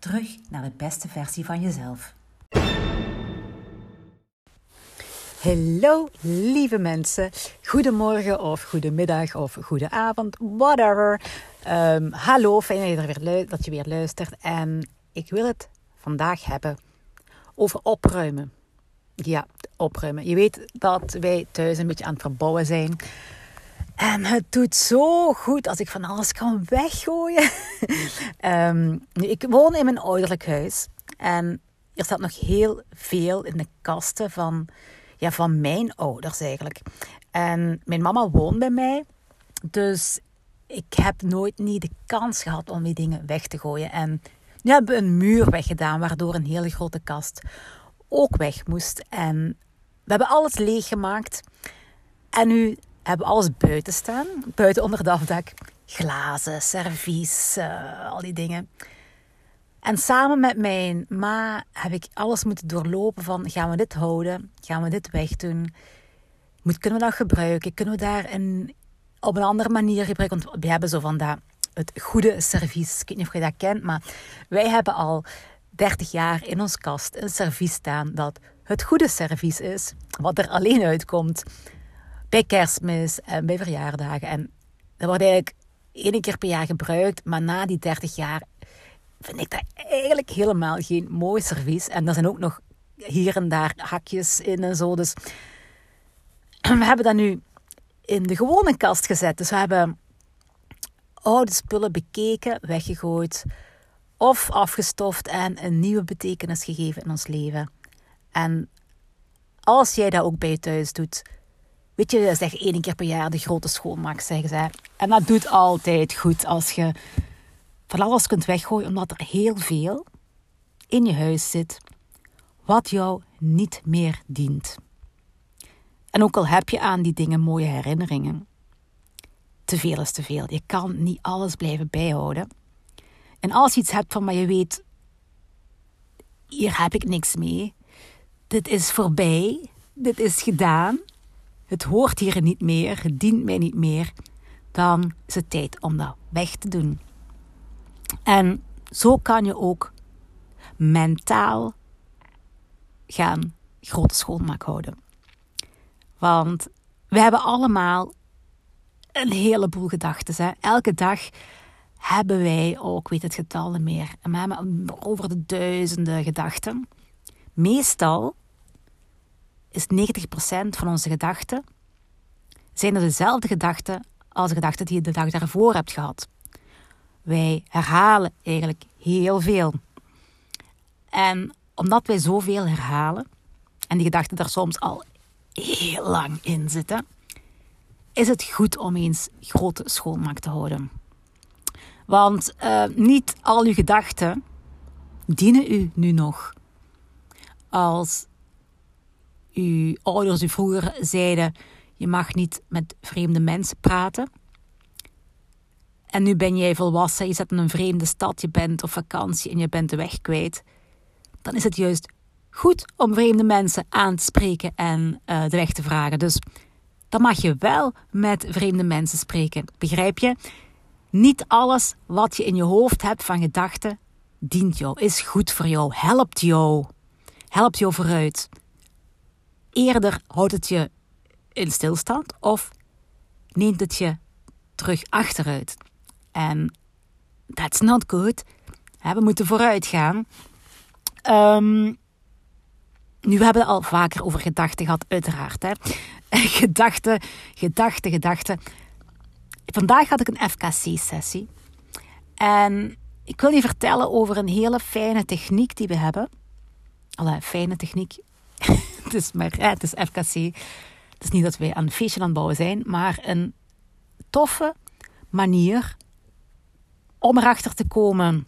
Terug naar de beste versie van jezelf. Hallo lieve mensen. Goedemorgen of goedemiddag of goede avond, whatever. Um, hallo, fijn dat je, dat je weer luistert. En ik wil het vandaag hebben over opruimen. Ja, opruimen. Je weet dat wij thuis een beetje aan het verbouwen zijn. En het doet zo goed als ik van alles kan weggooien. um, ik woon in mijn ouderlijk huis. En er staat nog heel veel in de kasten van ja, van mijn ouders eigenlijk. En mijn mama woont bij mij. Dus ik heb nooit niet de kans gehad om die dingen weg te gooien. En nu hebben we een muur weggedaan, waardoor een hele grote kast ook weg moest. En we hebben alles leeggemaakt. En nu hebben alles buiten staan. Buiten onder het afdak. Glazen, servies, uh, al die dingen. En samen met mijn ma heb ik alles moeten doorlopen van gaan we dit houden, gaan we dit wegdoen, Moet, kunnen we dat gebruiken, kunnen we daar een, op een andere manier gebruiken, want we hebben zo van dat, het goede servies, ik weet niet of je dat kent, maar wij hebben al 30 jaar in ons kast een servies staan dat het goede servies is, wat er alleen uitkomt bij kerstmis en bij verjaardagen. En dat wordt eigenlijk één keer per jaar gebruikt, maar na die 30 jaar vind ik dat eigenlijk helemaal geen mooi servies. En er zijn ook nog hier en daar hakjes in en zo. Dus we hebben dat nu in de gewone kast gezet. Dus we hebben oude spullen bekeken, weggegooid of afgestoft en een nieuwe betekenis gegeven in ons leven. En als jij dat ook bij je thuis doet, weet je, zeg één keer per jaar de grote schoonmaak, zeggen ze. En dat doet altijd goed als je van alles kunt weggooien omdat er heel veel in je huis zit wat jou niet meer dient. En ook al heb je aan die dingen mooie herinneringen, te veel is te veel. Je kan niet alles blijven bijhouden. En als je iets hebt van maar je weet, hier heb ik niks mee, dit is voorbij, dit is gedaan, het hoort hier niet meer, het dient mij niet meer, dan is het tijd om dat weg te doen. En zo kan je ook mentaal gaan grote schoonmaak houden. Want we hebben allemaal een heleboel gedachten. Elke dag hebben wij ook, weet het getal meer, we hebben over de duizenden gedachten. Meestal is 90% van onze gedachten zijn er dezelfde gedachten als de gedachten die je de dag daarvoor hebt gehad. Wij herhalen eigenlijk heel veel. En omdat wij zoveel herhalen en die gedachten er soms al heel lang in zitten, is het goed om eens grote schoonmaak te houden. Want uh, niet al uw gedachten dienen u nu nog. Als uw ouders u vroeger zeiden: je mag niet met vreemde mensen praten, en nu ben jij volwassen, je zit in een vreemde stad, je bent op vakantie en je bent de weg kwijt. Dan is het juist goed om vreemde mensen aan te spreken en uh, de weg te vragen. Dus dan mag je wel met vreemde mensen spreken. Begrijp je? Niet alles wat je in je hoofd hebt van gedachten dient jou, is goed voor jou, helpt jou, helpt jou vooruit. Eerder houdt het je in stilstand of neemt het je terug achteruit. En that's not good. We moeten vooruit gaan. Um, nu, we hebben het al vaker over gedachten gehad, uiteraard. Hè. Gedachten, gedachten, gedachten. Vandaag had ik een FKC-sessie. En ik wil je vertellen over een hele fijne techniek die we hebben. Alle fijne techniek. is maar, het is FKC. Het is niet dat wij aan een feestje aan het bouwen zijn, maar een toffe manier om erachter te komen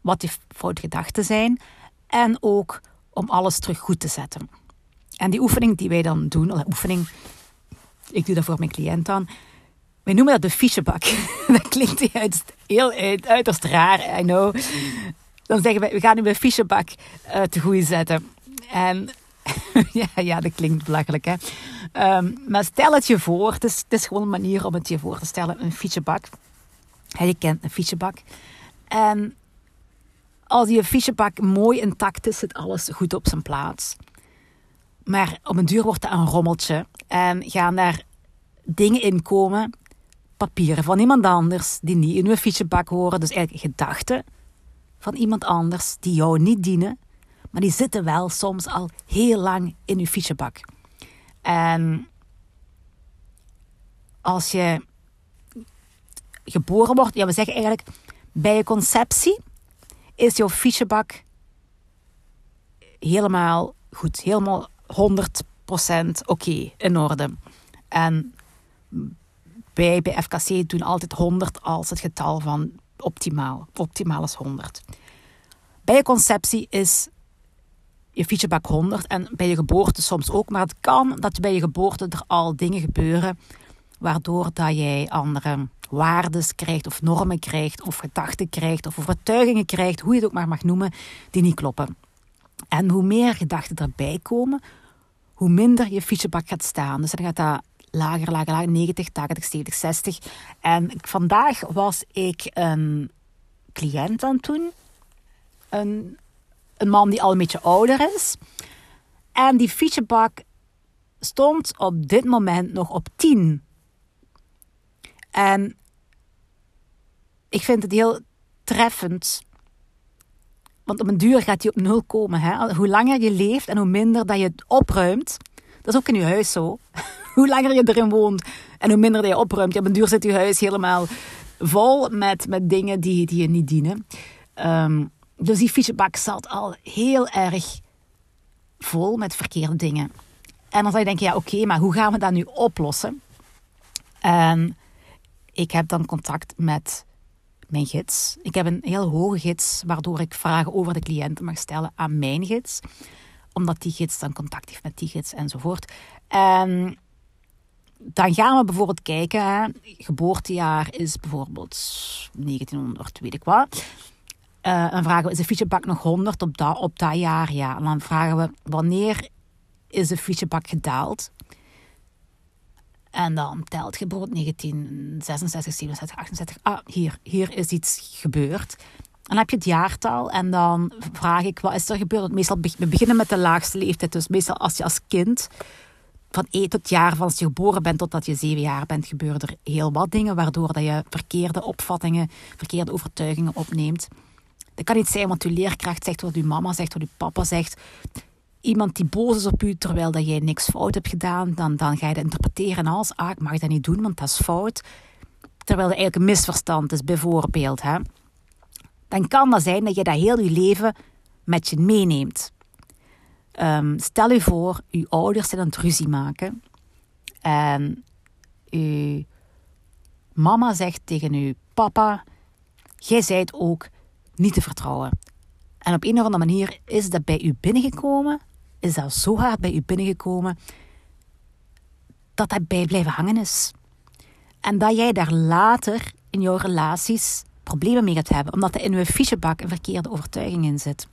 wat je fout gedachten zijn En ook om alles terug goed te zetten. En die oefening die wij dan doen, oefening, ik doe dat voor mijn cliënt dan. Wij noemen dat de fichebak. dat klinkt heel uiterst raar, I know. Dan zeggen wij, we gaan nu de fichebak uh, te goed zetten. En ja, ja, dat klinkt belachelijk, hè. Um, maar stel het je voor, het is, het is gewoon een manier om het je voor te stellen, een fichebak. je kent een fichebak. En als je fichebak mooi intact is, zit alles goed op zijn plaats. Maar op een duur wordt het een rommeltje. En gaan daar dingen in komen, papieren van iemand anders, die niet in uw fichebak horen. Dus eigenlijk gedachten van iemand anders, die jou niet dienen. Maar die zitten wel soms al heel lang in uw fichebak. En als je geboren wordt, ja, we zeggen eigenlijk bij je conceptie is jouw fichebak helemaal goed, helemaal 100% oké, in orde. En wij bij FKC doen altijd 100 als het getal van optimaal. Optimaal is 100. Bij je conceptie is je fichebak 100 en bij je geboorte soms ook. Maar het kan dat bij je geboorte er al dingen gebeuren waardoor dat jij andere waarden krijgt of normen krijgt of gedachten krijgt of overtuigingen krijgt, hoe je het ook maar mag noemen, die niet kloppen. En hoe meer gedachten erbij komen, hoe minder je fichebak gaat staan. Dus dan gaat dat lager, lager, lager, 90, 80, 70, 60. En vandaag was ik een cliënt aan toen. Een, een man die al een beetje ouder is. En die fichebak stond op dit moment nog op 10. En ik vind het heel treffend. Want op een duur gaat hij op nul komen. Hè? Hoe langer je leeft en hoe minder dat je het opruimt. Dat is ook in je huis zo. hoe langer je erin woont en hoe minder dat je opruimt. Ja, op een duur zit je huis helemaal vol met, met dingen die, die je niet dienen. Um, dus die fietsbak zat al heel erg vol met verkeerde dingen. En dan zou je denken, ja oké, maar hoe gaan we dat nu oplossen? En ik heb dan contact met mijn gids. Ik heb een heel hoge gids, waardoor ik vragen over de cliënten mag stellen aan mijn gids. Omdat die gids dan contact heeft met die gids enzovoort. En dan gaan we bijvoorbeeld kijken. Geboortejaar is bijvoorbeeld 1900, weet ik wat. Uh, dan vragen we, is de fichebak nog 100 op dat, op dat jaar? Ja. En dan vragen we, wanneer is de fichebak gedaald? En dan telt je bijvoorbeeld 1966, 67, 68. Ah, hier, hier is iets gebeurd. Dan heb je het jaartal en dan vraag ik, wat is er gebeurd? Meestal, we beginnen met de laagste leeftijd. Dus meestal als je als kind van één tot jaar van als je geboren bent totdat je zeven jaar bent, gebeuren er heel wat dingen waardoor dat je verkeerde opvattingen, verkeerde overtuigingen opneemt. Dat kan niet zijn wat je leerkracht zegt, wat je mama zegt, wat je papa zegt iemand die boos is op u terwijl dat jij niks fout hebt gedaan, dan, dan ga je dat interpreteren als, ah, ik mag dat niet doen, want dat is fout. Terwijl het eigenlijk een misverstand is, bijvoorbeeld. Hè? Dan kan dat zijn dat je dat heel je leven met je meeneemt. Um, stel je voor, uw ouders zijn aan het ruzie maken. En uw mama zegt tegen uw papa, jij zijt ook niet te vertrouwen. En op een of andere manier is dat bij u binnengekomen is dat zo hard bij u binnengekomen dat dat bij blijven hangen is. En dat jij daar later in jouw relaties problemen mee gaat hebben, omdat er in uw fichebak een verkeerde overtuiging in zit.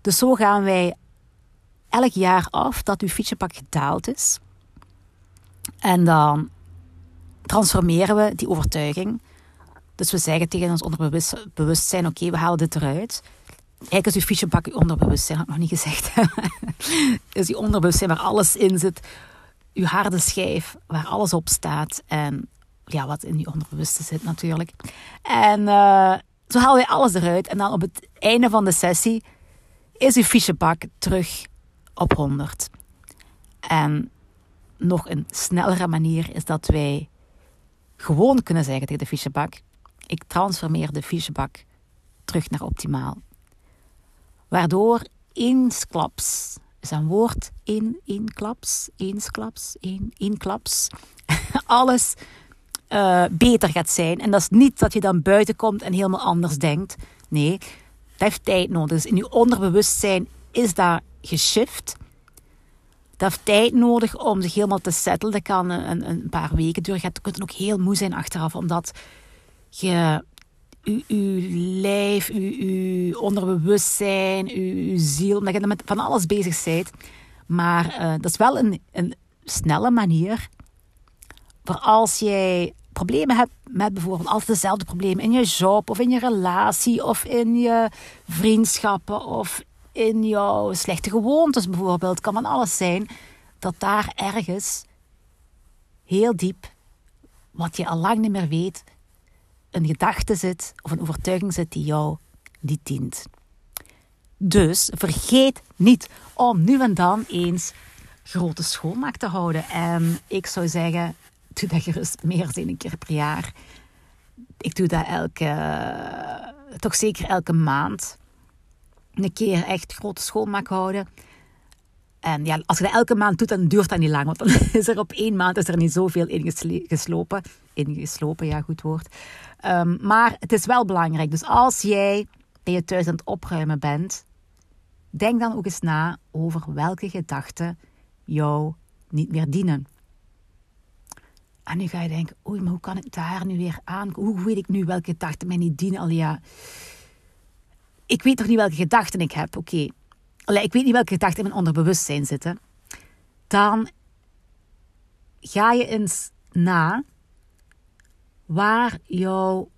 Dus zo gaan wij elk jaar af dat uw fichebak gedaald is. En dan transformeren we die overtuiging. Dus we zeggen tegen ons onderbewustzijn: oké, we halen dit eruit. Eigenlijk is uw fichebak uw onderbewustzijn, had ik nog niet gezegd. is uw onderbewustzijn waar alles in zit. Uw harde schijf waar alles op staat. En ja, wat in uw onderbewustzijn zit natuurlijk. En uh, zo halen wij alles eruit. En dan op het einde van de sessie is uw fichebak terug op 100. En nog een snellere manier is dat wij gewoon kunnen zeggen tegen de fichebak: ik transformeer de fichebak terug naar optimaal. Waardoor eensklaps, is een woord, in, eensklaps, eensklaps, een, eensklaps, alles uh, beter gaat zijn. En dat is niet dat je dan buiten komt en helemaal anders denkt. Nee, Dat heeft tijd nodig. Dus in je onderbewustzijn is dat geshift. Dat heeft tijd nodig om zich helemaal te settelen. Dat kan een, een paar weken duren. Je kunt ook heel moe zijn achteraf, omdat je je, lijf, je, onderbewustzijn, je, ziel, omdat je met van alles bezig bent. Maar uh, dat is wel een, een snelle manier voor als jij problemen hebt met bijvoorbeeld altijd dezelfde problemen in je job of in je relatie of in je vriendschappen of in jouw slechte gewoontes bijvoorbeeld, kan van alles zijn, dat daar ergens heel diep, wat je al lang niet meer weet, een gedachte zit of een overtuiging zit die jou niet dient. Dus vergeet niet om nu en dan eens grote schoonmaak te houden. En ik zou zeggen, doe dat gerust meer dan een keer per jaar. Ik doe dat elke, toch zeker elke maand. Een keer echt grote schoonmaak houden. En ja, als je dat elke maand doet, dan duurt dat niet lang. Want dan is er op één maand is er niet zoveel ingeslopen. Ingeslopen, ja, goed woord. Um, maar het is wel belangrijk. Dus als jij bij je thuis aan het opruimen bent, denk dan ook eens na over welke gedachten jou niet meer dienen. En nu ga je denken, oei, maar hoe kan ik daar nu weer aan? Hoe weet ik nu welke gedachten mij niet dienen? Al ja, ik weet toch niet welke gedachten ik heb? Oké. Ik weet niet welke gedachten in mijn onderbewustzijn zitten. Dan ga je eens na waar jouw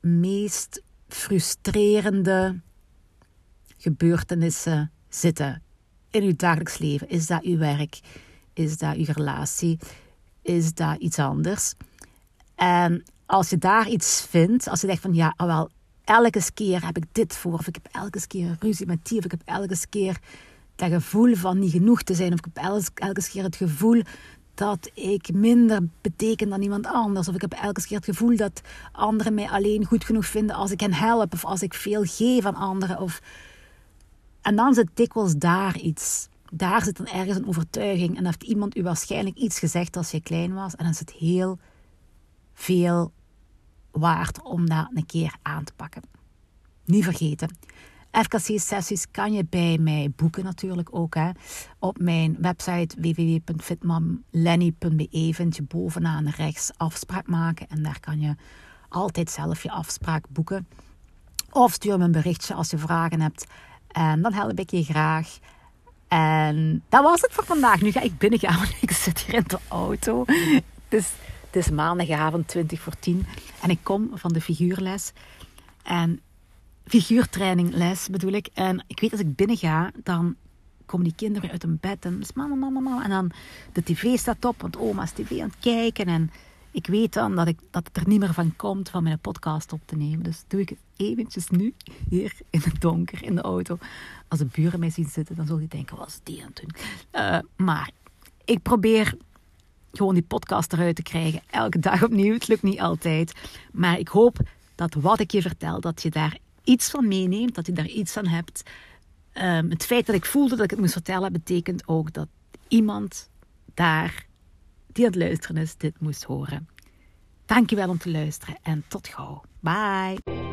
meest frustrerende gebeurtenissen zitten in uw dagelijks leven. Is dat uw werk? Is dat uw relatie? Is dat iets anders? En als je daar iets vindt, als je denkt van ja, oh wel, elke keer heb ik dit voor, of ik heb elke keer ruzie met die, of ik heb elke keer dat gevoel van niet genoeg te zijn, of ik heb elke, keer het gevoel dat ik minder beteken dan iemand anders. Of ik heb elke keer het gevoel dat anderen mij alleen goed genoeg vinden als ik hen help. Of als ik veel geef aan anderen. Of... En dan zit dikwijls daar iets. Daar zit dan ergens een overtuiging. En heeft iemand u waarschijnlijk iets gezegd als je klein was. En dan het heel veel waard om dat een keer aan te pakken. Niet vergeten. FKC-sessies kan je bij mij boeken natuurlijk ook. Hè. Op mijn website www.fitmamlenny.be vind je bovenaan rechts afspraak maken. En daar kan je altijd zelf je afspraak boeken. Of stuur me een berichtje als je vragen hebt. En dan help ik je graag. En dat was het voor vandaag. Nu ga ik binnengaan, want ik zit hier in de auto. Dus het is maandagavond 20 voor 10. En ik kom van de figuurles. En figuurtraining les bedoel ik. En ik weet als ik binnen ga, dan komen die kinderen uit hun bed en mama, mama, mama. En dan de tv staat op, want oma is tv aan het kijken. En ik weet dan dat, ik, dat het er niet meer van komt van mijn podcast op te nemen. Dus doe ik het eventjes nu, hier in het donker, in de auto. Als de buren mij zien zitten, dan zullen die denken, wat is die aan het doen? Uh, maar ik probeer gewoon die podcast eruit te krijgen. Elke dag opnieuw. Het lukt niet altijd. Maar ik hoop dat wat ik je vertel, dat je daar iets van meeneemt, dat je daar iets aan hebt. Um, het feit dat ik voelde dat ik het moest vertellen, betekent ook dat iemand daar die aan het luisteren is, dit moest horen. Dankjewel om te luisteren en tot gauw. Bye.